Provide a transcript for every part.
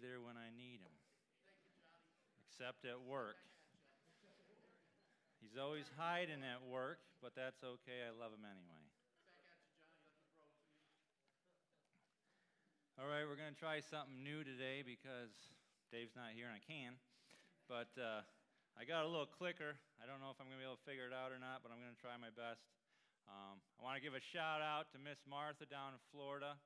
there when I need him. Except at work. He's always hiding at work, but that's okay. I love him anyway. All right, we're going to try something new today because Dave's not here and I can. But uh, I got a little clicker. I don't know if I'm going to be able to figure it out or not, but I'm going to try my best. Um, I want to give a shout out to Miss Martha down in Florida.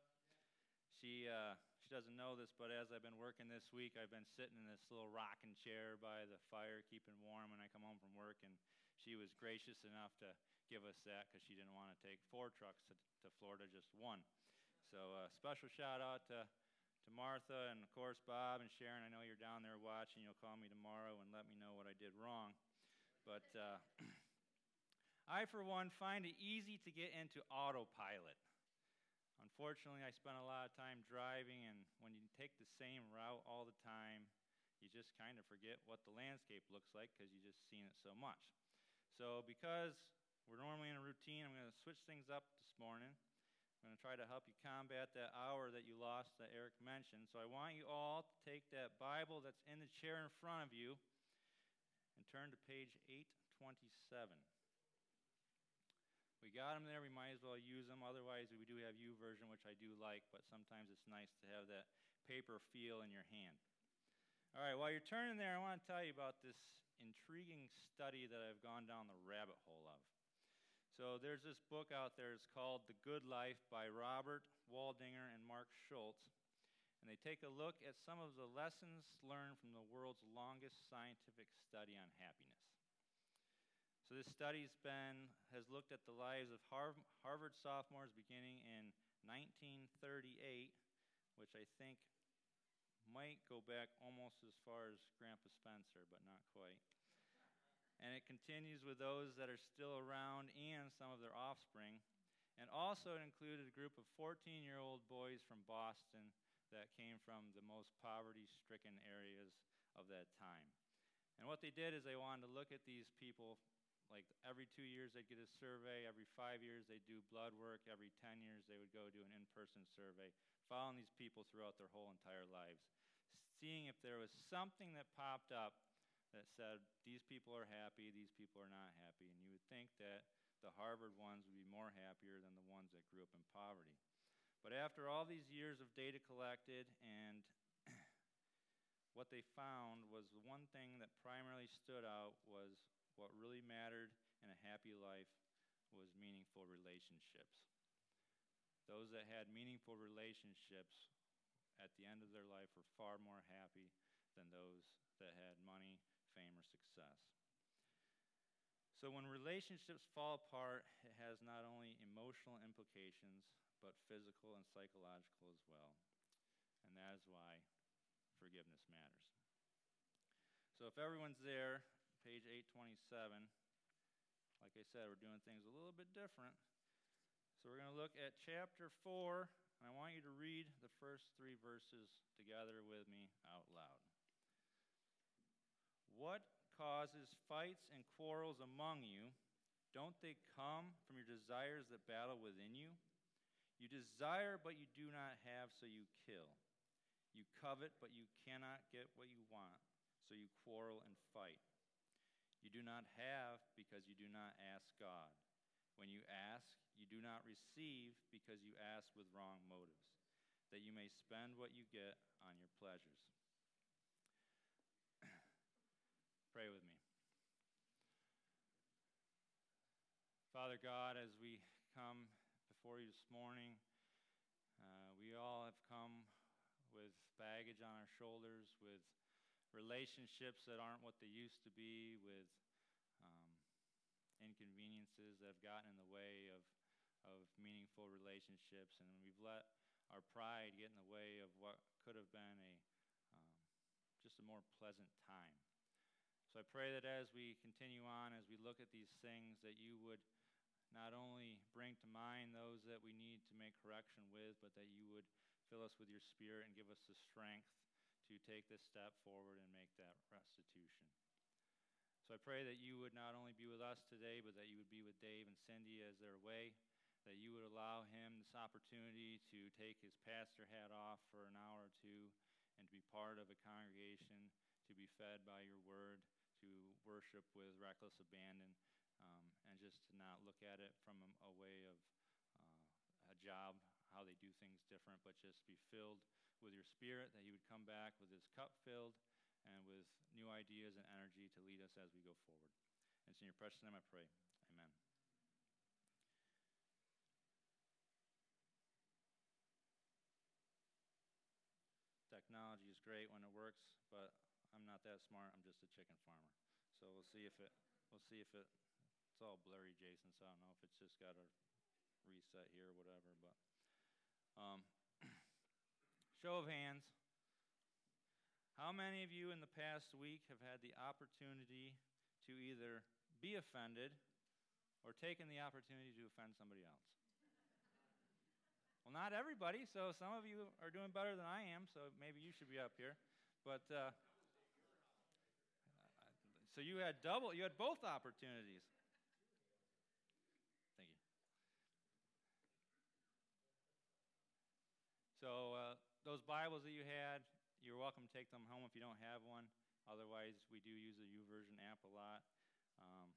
She, uh, doesn't know this, but as I've been working this week, I've been sitting in this little rocking chair by the fire, keeping warm when I come home from work. And she was gracious enough to give us that because she didn't want to take four trucks to, to Florida, just one. So, uh, special shout out to, to Martha and, of course, Bob and Sharon. I know you're down there watching. You'll call me tomorrow and let me know what I did wrong. But uh, I, for one, find it easy to get into autopilot. Unfortunately, I spend a lot of time driving, and when you take the same route all the time, you just kind of forget what the landscape looks like because you've just seen it so much. So, because we're normally in a routine, I'm going to switch things up this morning. I'm going to try to help you combat that hour that you lost that Eric mentioned. So, I want you all to take that Bible that's in the chair in front of you and turn to page 827. We got them there, we might as well use them. Otherwise, we do have U YouVersion, which I do like, but sometimes it's nice to have that paper feel in your hand. All right, while you're turning there, I want to tell you about this intriguing study that I've gone down the rabbit hole of. So, there's this book out there, it's called The Good Life by Robert Waldinger and Mark Schultz. And they take a look at some of the lessons learned from the world's longest scientific study on happiness. So this study's been has looked at the lives of Harvard sophomores beginning in 1938, which I think might go back almost as far as Grandpa Spencer, but not quite. And it continues with those that are still around and some of their offspring. And also, it included a group of 14 year old boys from Boston that came from the most poverty stricken areas of that time. And what they did is they wanted to look at these people like every two years they'd get a survey every five years they'd do blood work every 10 years they would go do an in-person survey following these people throughout their whole entire lives. Seeing if there was something that popped up that said these people are happy these people are not happy and you would think that the harvard ones would be more happier than the ones that grew up in poverty. But after all these years of data collected and what they found was the one thing that primarily stood out was what really mattered in a happy life was meaningful relationships. Those that had meaningful relationships at the end of their life were far more happy than those that had money, fame, or success. So when relationships fall apart, it has not only emotional implications, but physical and psychological as well. And that is why forgiveness matters. So if everyone's there, page 827. Like I said, we're doing things a little bit different. So we're going to look at chapter 4, and I want you to read the first three verses together with me out loud. What causes fights and quarrels among you? Don't they come from your desires that battle within you? You desire, but you do not have, so you kill. You covet, but you cannot get what you want, so you quarrel and fight. You do not have because you do not ask God. When you ask, you do not receive because you ask with wrong motives, that you may spend what you get on your pleasures. Pray with me. Father God, as we come before you this morning, uh, we all have come with baggage on our shoulders, with relationships that aren't what they used to be, with um, inconveniences that have gotten in the way of, of meaningful relationships, and we've let our pride get in the way of what could have been a um, just a more pleasant time. So I pray that as we continue on, as we look at these things, that you would not only bring to mind those that we need to make correction with, but that you would fill us with your spirit and give us the strength to take this step forward and make that restitution. So I pray that you would not only be with us today, but that you would be with Dave and Cindy as they're away, that you would allow him this opportunity to take his pastor hat off for an hour or two and to be part of a congregation, to be fed by your word, to worship with reckless abandon, um, and just to not look at it from a, a way of uh, a job, how they do things different, but just be filled with your spirit, that He would come back with His cup filled and with new ideas and energy to lead us as we go forward. And it's in your precious name I pray. Amen. Technology is great when it works, but I'm not that smart. I'm just a chicken farmer. So we'll see if it we'll see if it it's all blurry, Jason, so I don't know if it's just got a reset here or whatever, but um, show of hands. How many of you in the past week have had the opportunity to either be offended or taken the opportunity to offend somebody else? Well, not everybody, so some of you are doing better than I am, so maybe you should be up here. But uh, so you had double, you had both opportunities. Thank you. So uh, those Bibles that you had, you're welcome to take them home if you don't have one. Otherwise, we do use the YouVersion app a lot. Um,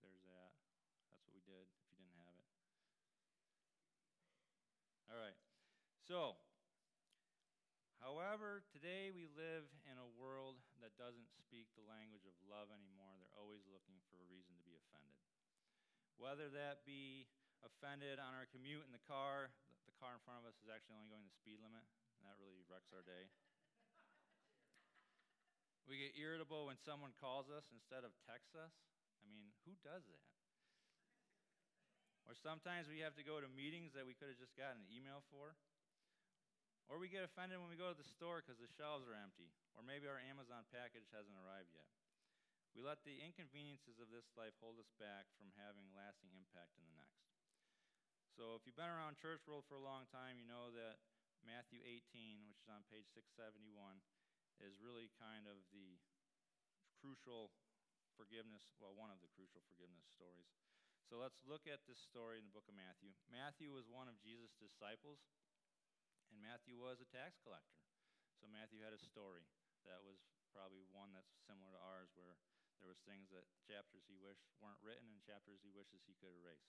there's that. That's what we did if you didn't have it. All right. So, however, today we live in a world that doesn't speak the language of love anymore. They're always looking for a reason to be offended. Whether that be offended on our commute in the car, car in front of us is actually only going the speed limit, and that really wrecks our day. we get irritable when someone calls us instead of texts us. I mean, who does that? Or sometimes we have to go to meetings that we could have just gotten an email for. Or we get offended when we go to the store because the shelves are empty. Or maybe our Amazon package hasn't arrived yet. We let the inconveniences of this life hold us back from having lasting impact in the next. So if you've been around church world for a long time, you know that Matthew 18, which is on page 671, is really kind of the crucial forgiveness, well, one of the crucial forgiveness stories. So let's look at this story in the book of Matthew. Matthew was one of Jesus' disciples, and Matthew was a tax collector. So Matthew had a story that was probably one that's similar to ours, where there was things that chapters he wished weren't written and chapters he wishes he could erase.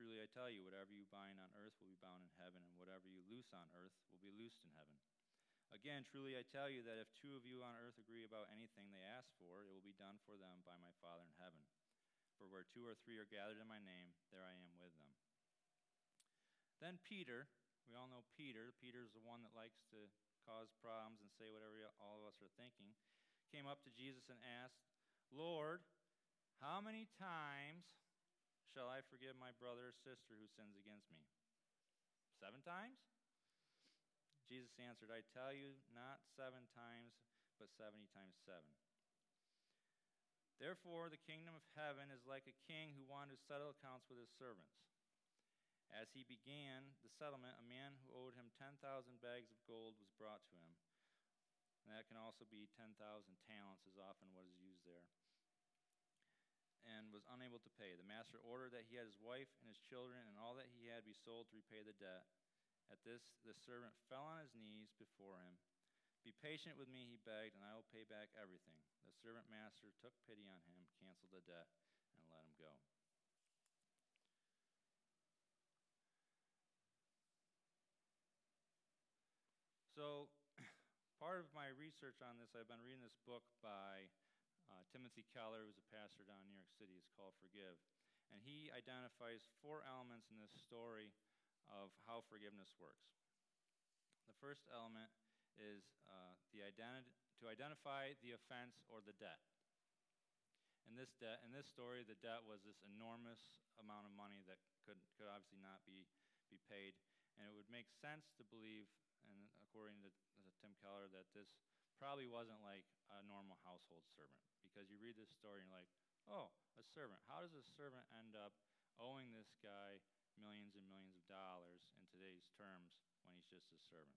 Truly I tell you, whatever you bind on earth will be bound in heaven, and whatever you loose on earth will be loosed in heaven. Again, truly I tell you that if two of you on earth agree about anything they ask for, it will be done for them by my Father in heaven. For where two or three are gathered in my name, there I am with them. Then Peter, we all know Peter, Peter's the one that likes to cause problems and say whatever all of us are thinking, came up to Jesus and asked, Lord, how many times shall I forgive my brother or sister who sins against me? Seven times? Jesus answered, I tell you, not seven times, but seventy times seven. Therefore, the kingdom of heaven is like a king who wanted to settle accounts with his servants. As he began the settlement, a man who owed him 10,000 bags of gold was brought to him. And that can also be 10,000 talents, is often what is used there and was unable to pay. The master ordered that he had his wife and his children and all that he had be sold to repay the debt. At this, the servant fell on his knees before him. Be patient with me, he begged, and I will pay back everything. The servant master took pity on him, canceled the debt, and let him go. So, part of my research on this, I've been reading this book by uh, Timothy Keller, who's a pastor down in New York City, is called Forgive. And he identifies four elements in this story of how forgiveness works. The first element is uh, the identi- to identify the offense or the debt. In this debt, in this story, the debt was this enormous amount of money that could, could obviously not be, be paid. And it would make sense to believe, and according to, to Tim Keller, that this probably wasn't like a normal household servant because you read this story and you're like, oh, a servant. How does a servant end up owing this guy millions and millions of dollars in today's terms when he's just a servant?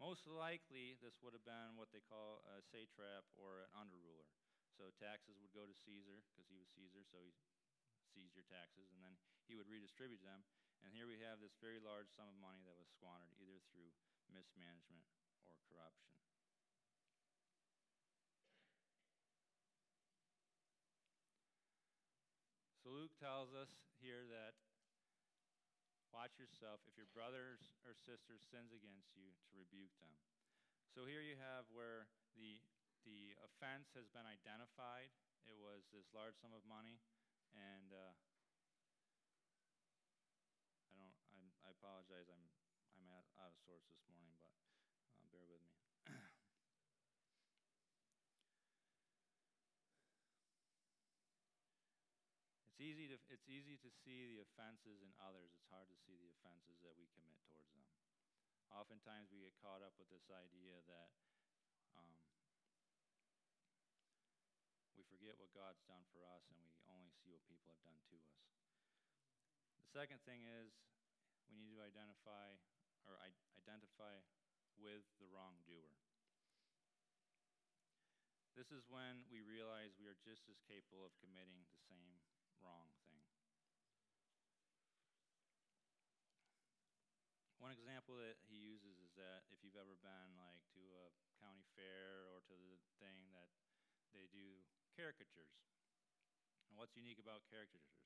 Most likely, this would have been what they call a satrap or an underruler. So taxes would go to Caesar because he was Caesar, so he seized your taxes, and then he would redistribute them. And here we have this very large sum of money that was squandered either through mismanagement or corruption. So Luke tells us here that watch yourself if your brothers or sisters sins against you to rebuke them. So here you have where the the offense has been identified. It was this large sum of money, and uh, I don't. I'm, I apologize. I'm at, out of sorts this morning, but uh, bear with me. It's easy to it's easy to see the offenses in others. It's hard to see the offenses that we commit towards them. Oftentimes, we get caught up with this idea that um, we forget what God's done for us and we only see what people have done to us. The second thing is we need to identify or identify with the wrongdoer. This is when we realize we are just as capable of committing the same wrong thing. One example that he uses is that if you've ever been like to a county fair or to the thing that they do caricatures. And what's unique about caricatures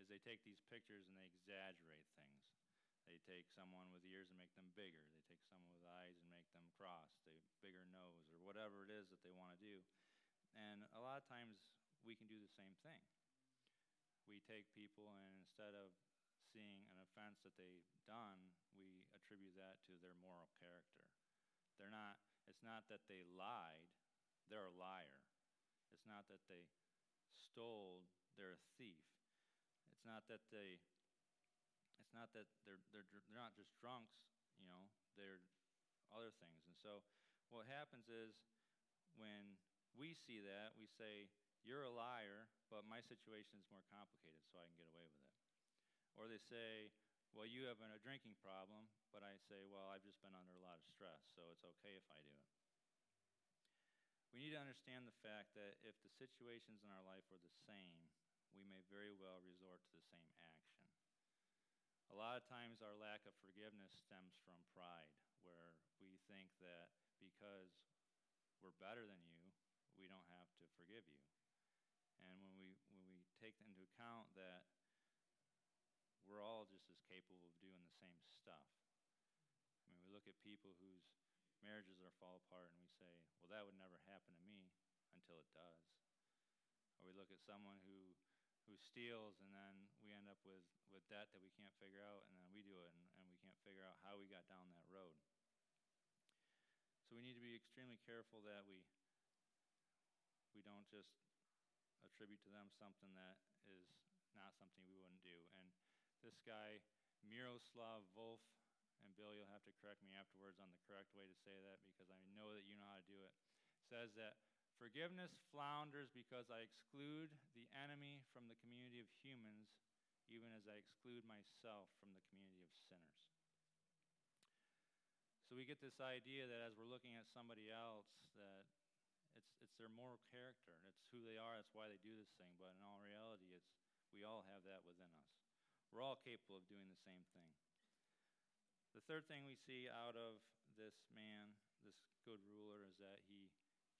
is they take these pictures and they exaggerate things. They take someone with ears and make them bigger. They take someone with eyes and make them cross. They bigger nose or whatever it is that they want to do. And a lot of times we can do the same thing. We take people and instead of seeing an offense that they've done, we attribute that to their moral character. They're not it's not that they lied, they're a liar. It's not that they stole, they're a thief. It's not that they it's not that they're they're they're not just drunks, you know, they're other things. And so what happens is when we see that, we say, You're a liar, but my situation is more complicated, so I can get away with it. Or they say, Well, you have a drinking problem, but I say, Well, I've just been under a lot of stress, so it's okay if I do it. We need to understand the fact that if the situations in our life were the same, we may very well resort to the same action. A lot of times, our lack of forgiveness stems from pride, where we think that because we're better than you, we don't have to forgive you. And when we, when we take into account that we're all just as capable of doing the same stuff. I mean, we look at people whose marriages are fall apart and we say, well, that would never happen to me until it does. Or we look at someone who who steals and then we end up with, with debt that we can't figure out and then we do it and, and we can't figure out how we got down that road. So we need to be extremely careful that we we don't just attribute to them something that is not something we wouldn't do. And this guy, Miroslav Volf, and Bill, you'll have to correct me afterwards on the correct way to say that because I know that you know how to do it, says that forgiveness flounders because I exclude the enemy from the community of humans, even as I exclude myself from the community of sinners. So we get this idea that as we're looking at somebody else, that their moral character, it's who they are, that's why they do this thing. But in all reality, it's we all have that within us. We're all capable of doing the same thing. The third thing we see out of this man, this good ruler, is that he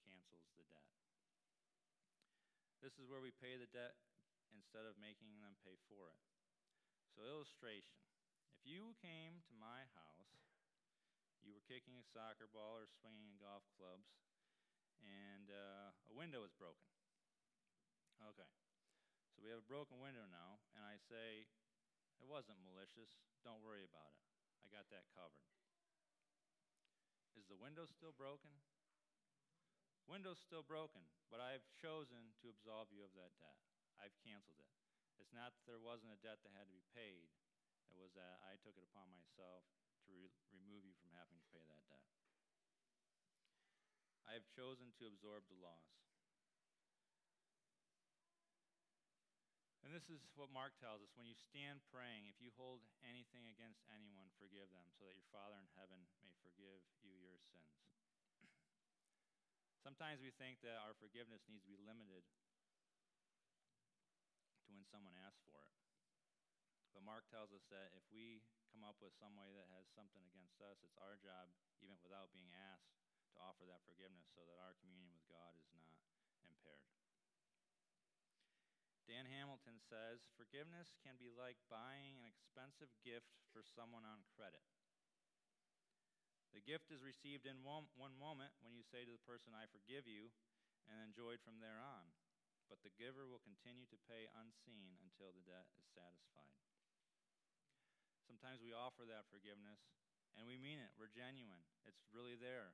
cancels the debt. This is where we pay the debt instead of making them pay for it. So, illustration if you came to my house, you were kicking a soccer ball or swinging golf clubs, and uh, a window is broken. Okay, so we have a broken window now, and I say, it wasn't malicious, don't worry about it. I got that covered. Is the window still broken? Window's still broken, but I've chosen to absolve you of that debt. I've canceled it. It's not that there wasn't a debt that had to be paid, it was that I took it upon myself to re- remove you from having to pay that debt. I have chosen to absorb the laws. And this is what Mark tells us. When you stand praying, if you hold anything against anyone, forgive them, so that your Father in heaven may forgive you your sins. Sometimes we think that our forgiveness needs to be limited to when someone asks for it. But Mark tells us that if we come up with some way that has something against us, it's our job, even without being asked, to offer that forgiveness so that our communion with God is not impaired. Dan Hamilton says forgiveness can be like buying an expensive gift for someone on credit. The gift is received in one, one moment when you say to the person, I forgive you, and enjoyed from there on. But the giver will continue to pay unseen until the debt is satisfied. Sometimes we offer that forgiveness and we mean it. We're genuine. It's really there.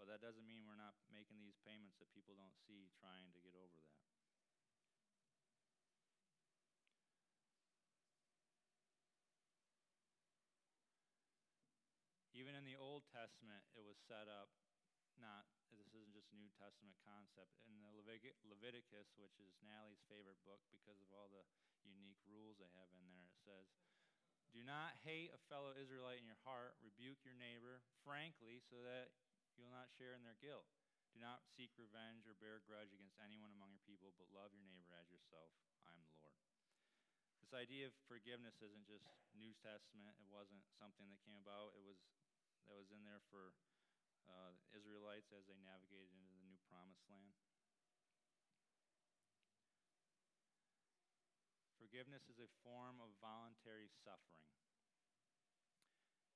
But that doesn't mean we're not making these payments that people don't see trying to get over that. Even in the Old Testament, it was set up not, this isn't just a New Testament concept. In the Leviticus, which is Natalie's favorite book because of all the unique rules they have in there, it says, Do not hate a fellow Israelite in your heart, rebuke your neighbor frankly so that you will not share in their guilt. Do not seek revenge or bear grudge against anyone among your people, but love your neighbor as yourself. I am the Lord. This idea of forgiveness isn't just New Testament. It wasn't something that came about. It was that was in there for uh, Israelites as they navigated into the new promised land. Forgiveness is a form of voluntary suffering.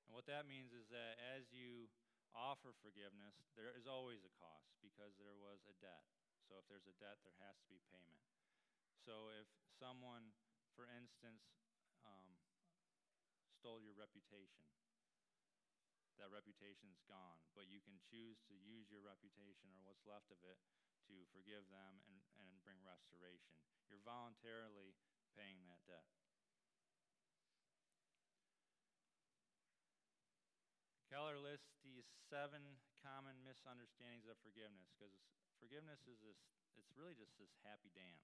And what that means is that as you offer forgiveness, there is always a cost because there was a debt. So if there's a debt, there has to be payment. So if someone, for instance, um, stole your reputation, that reputation's gone, but you can choose to use your reputation or what's left of it to forgive them and, and bring restoration. You're voluntarily paying that debt. Lists these seven common misunderstandings of forgiveness because forgiveness is this, it's really just this happy dance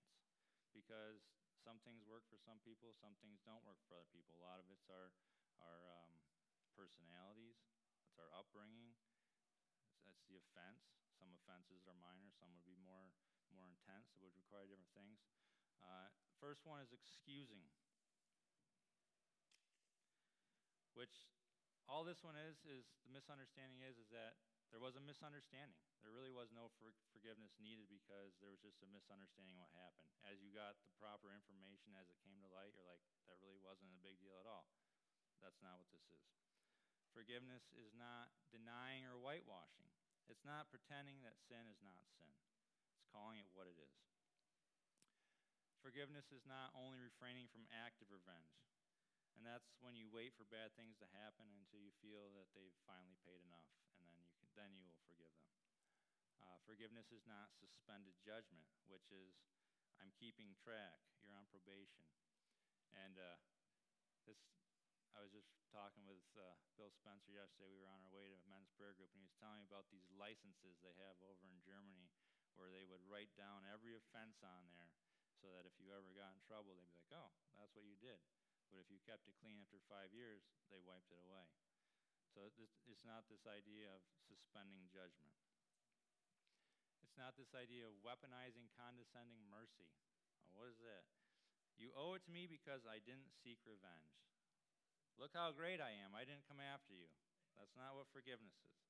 because some things work for some people, some things don't work for other people. A lot of it's our, our um, personalities, it's our upbringing, it's, it's the offense. Some offenses are minor, some would be more, more intense, it would require different things. Uh, first one is excusing, which all this one is is the misunderstanding is is that there was a misunderstanding. There really was no for, forgiveness needed because there was just a misunderstanding of what happened. As you got the proper information as it came to light, you're like, that really wasn't a big deal at all. That's not what this is. Forgiveness is not denying or whitewashing. It's not pretending that sin is not sin. It's calling it what it is. Forgiveness is not only refraining from active revenge. And that's when you wait for bad things to happen until you feel that they've finally paid enough, and then you can then you will forgive them. Uh, forgiveness is not suspended judgment, which is I'm keeping track. You're on probation, and uh, this I was just talking with uh, Bill Spencer yesterday. We were on our way to a men's prayer group, and he was telling me about these licenses they have over in Germany, where they would write down every offense on there, so that if you ever got in trouble, they'd be like, "Oh, that's what you did." But if you kept it clean after five years, they wiped it away. So this, it's not this idea of suspending judgment. It's not this idea of weaponizing condescending mercy. what is that? You owe it to me because I didn't seek revenge. Look how great I am. I didn't come after you. That's not what forgiveness is.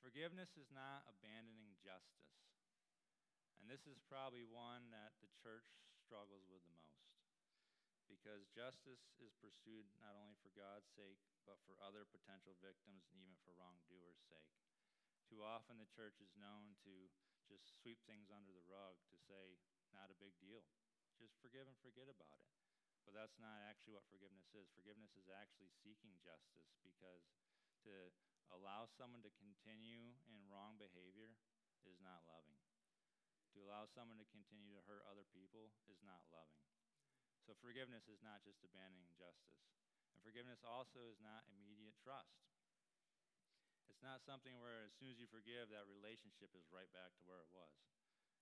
Forgiveness is not abandoning justice. And this is probably one that the church struggles with the most because justice is pursued not only for God's sake, but for other potential victims and even for wrongdoers' sake. Too often the church is known to just sweep things under the rug, to say, not a big deal. Just forgive and forget about it. But that's not actually what forgiveness is. Forgiveness is actually seeking justice because to allow someone to continue in wrong behavior is not loving. To allow someone to continue to hurt other people is not loving. So forgiveness is not just abandoning justice. And forgiveness also is not immediate trust. It's not something where as soon as you forgive, that relationship is right back to where it was.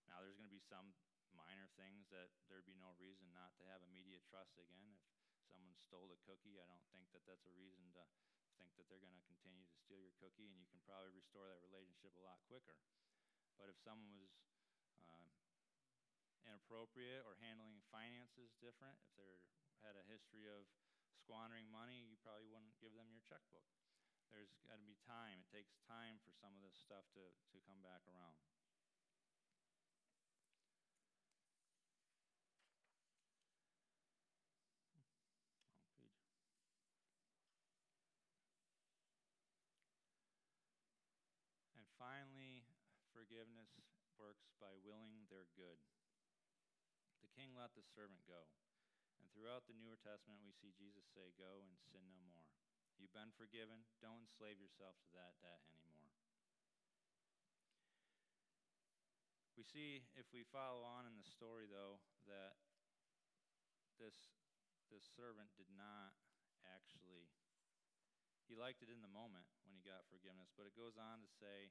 Now, there's going to be some minor things that there'd be no reason not to have immediate trust again. If someone stole a cookie, I don't think that that's a reason to think that they're going to continue to steal your cookie, and you can probably restore that relationship a lot quicker. But if someone was inappropriate or handling finances different, if they had a history of squandering money, you probably wouldn't give them your checkbook. There's got to be time. It takes time for some of this stuff to, to come back around. And finally, forgiveness works by willing their good. King let the servant go. And throughout the Newer Testament, we see Jesus say, Go and sin no more. You've been forgiven. Don't enslave yourself to that debt anymore. We see, if we follow on in the story, though, that this, this servant did not actually, he liked it in the moment when he got forgiveness, but it goes on to say,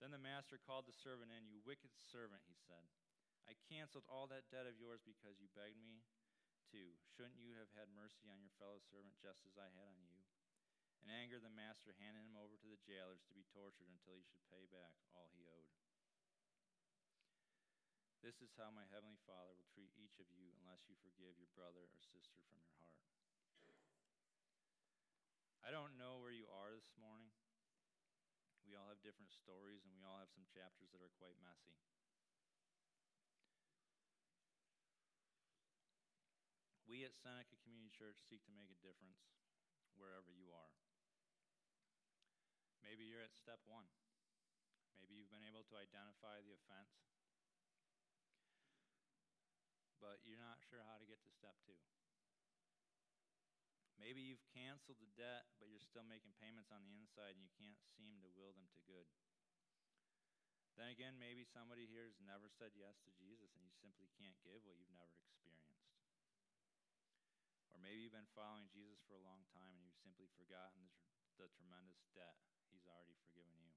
Then the master called the servant in. You wicked servant, he said. I canceled all that debt of yours because you begged me to. Shouldn't you have had mercy on your fellow servant just as I had on you? In anger, the master handed him over to the jailers to be tortured until he should pay back all he owed. This is how my heavenly Father will treat each of you unless you forgive your brother or sister from your heart. I don't know where you are this morning. Have different stories, and we all have some chapters that are quite messy. We at Seneca Community Church seek to make a difference wherever you are. Maybe you're at step one. Maybe you've been able to identify the offense, but you're not sure how to get to step two. Maybe you've canceled the debt, but you're still making payments on the inside and you can't seem to will them to good. Then again, maybe somebody here has never said yes to Jesus and you simply can't give what you've never experienced. Or maybe you've been following Jesus for a long time and you've simply forgotten the, the tremendous debt he's already forgiven you.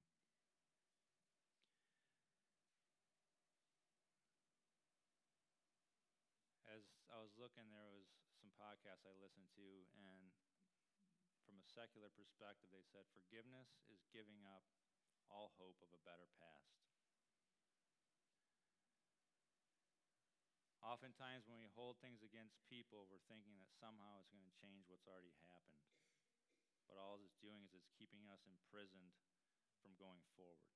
As I was looking, there was some podcasts I listened to, and from a secular perspective, they said forgiveness is giving up all hope of a better past. Oftentimes, when we hold things against people, we're thinking that somehow it's going to change what's already happened. But all it's doing is it's keeping us imprisoned from going forward.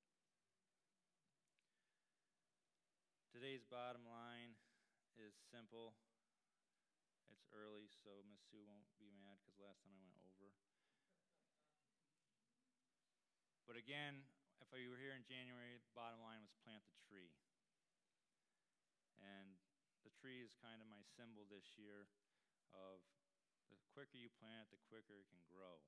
Today's bottom line is simple early, so Miss Sue won't be mad because last time I went over. But again, if we were here in January, bottom line was plant the tree. And the tree is kind of my symbol this year of the quicker you plant, the quicker it can grow.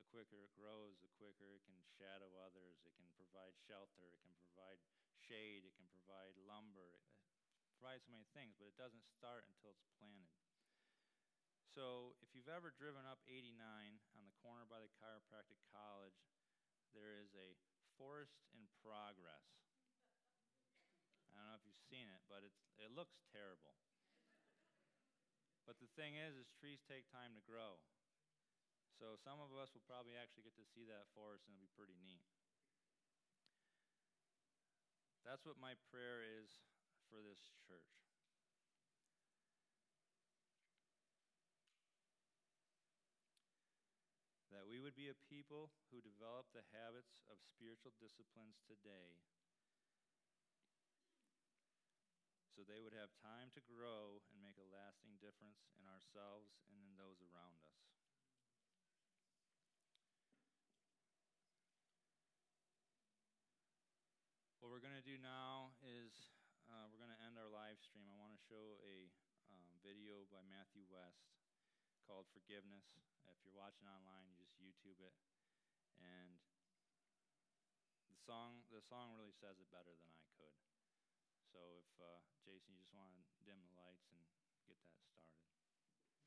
The quicker it grows, the quicker it can shadow others. It can provide shelter. It can provide shade. It can provide lumber. It provides so many things, but it doesn't start until it's planted. So if you've ever driven up 89 on the corner by the chiropractic college, there is a forest in progress. I don't know if you've seen it, but it's, it looks terrible. But the thing is, is trees take time to grow. So some of us will probably actually get to see that forest, and it'll be pretty neat. That's what my prayer is for this church. that we would be a people who develop the habits of spiritual disciplines today so they would have time to grow and make a lasting difference in ourselves and in those around us. What we're going to do now is uh, we're going to end our live stream. I want to show a um, video by Matthew West called Forgiveness. If you're watching online, you just YouTube it. And the song, the song really says it better than I could. So if uh, Jason, you just want to dim the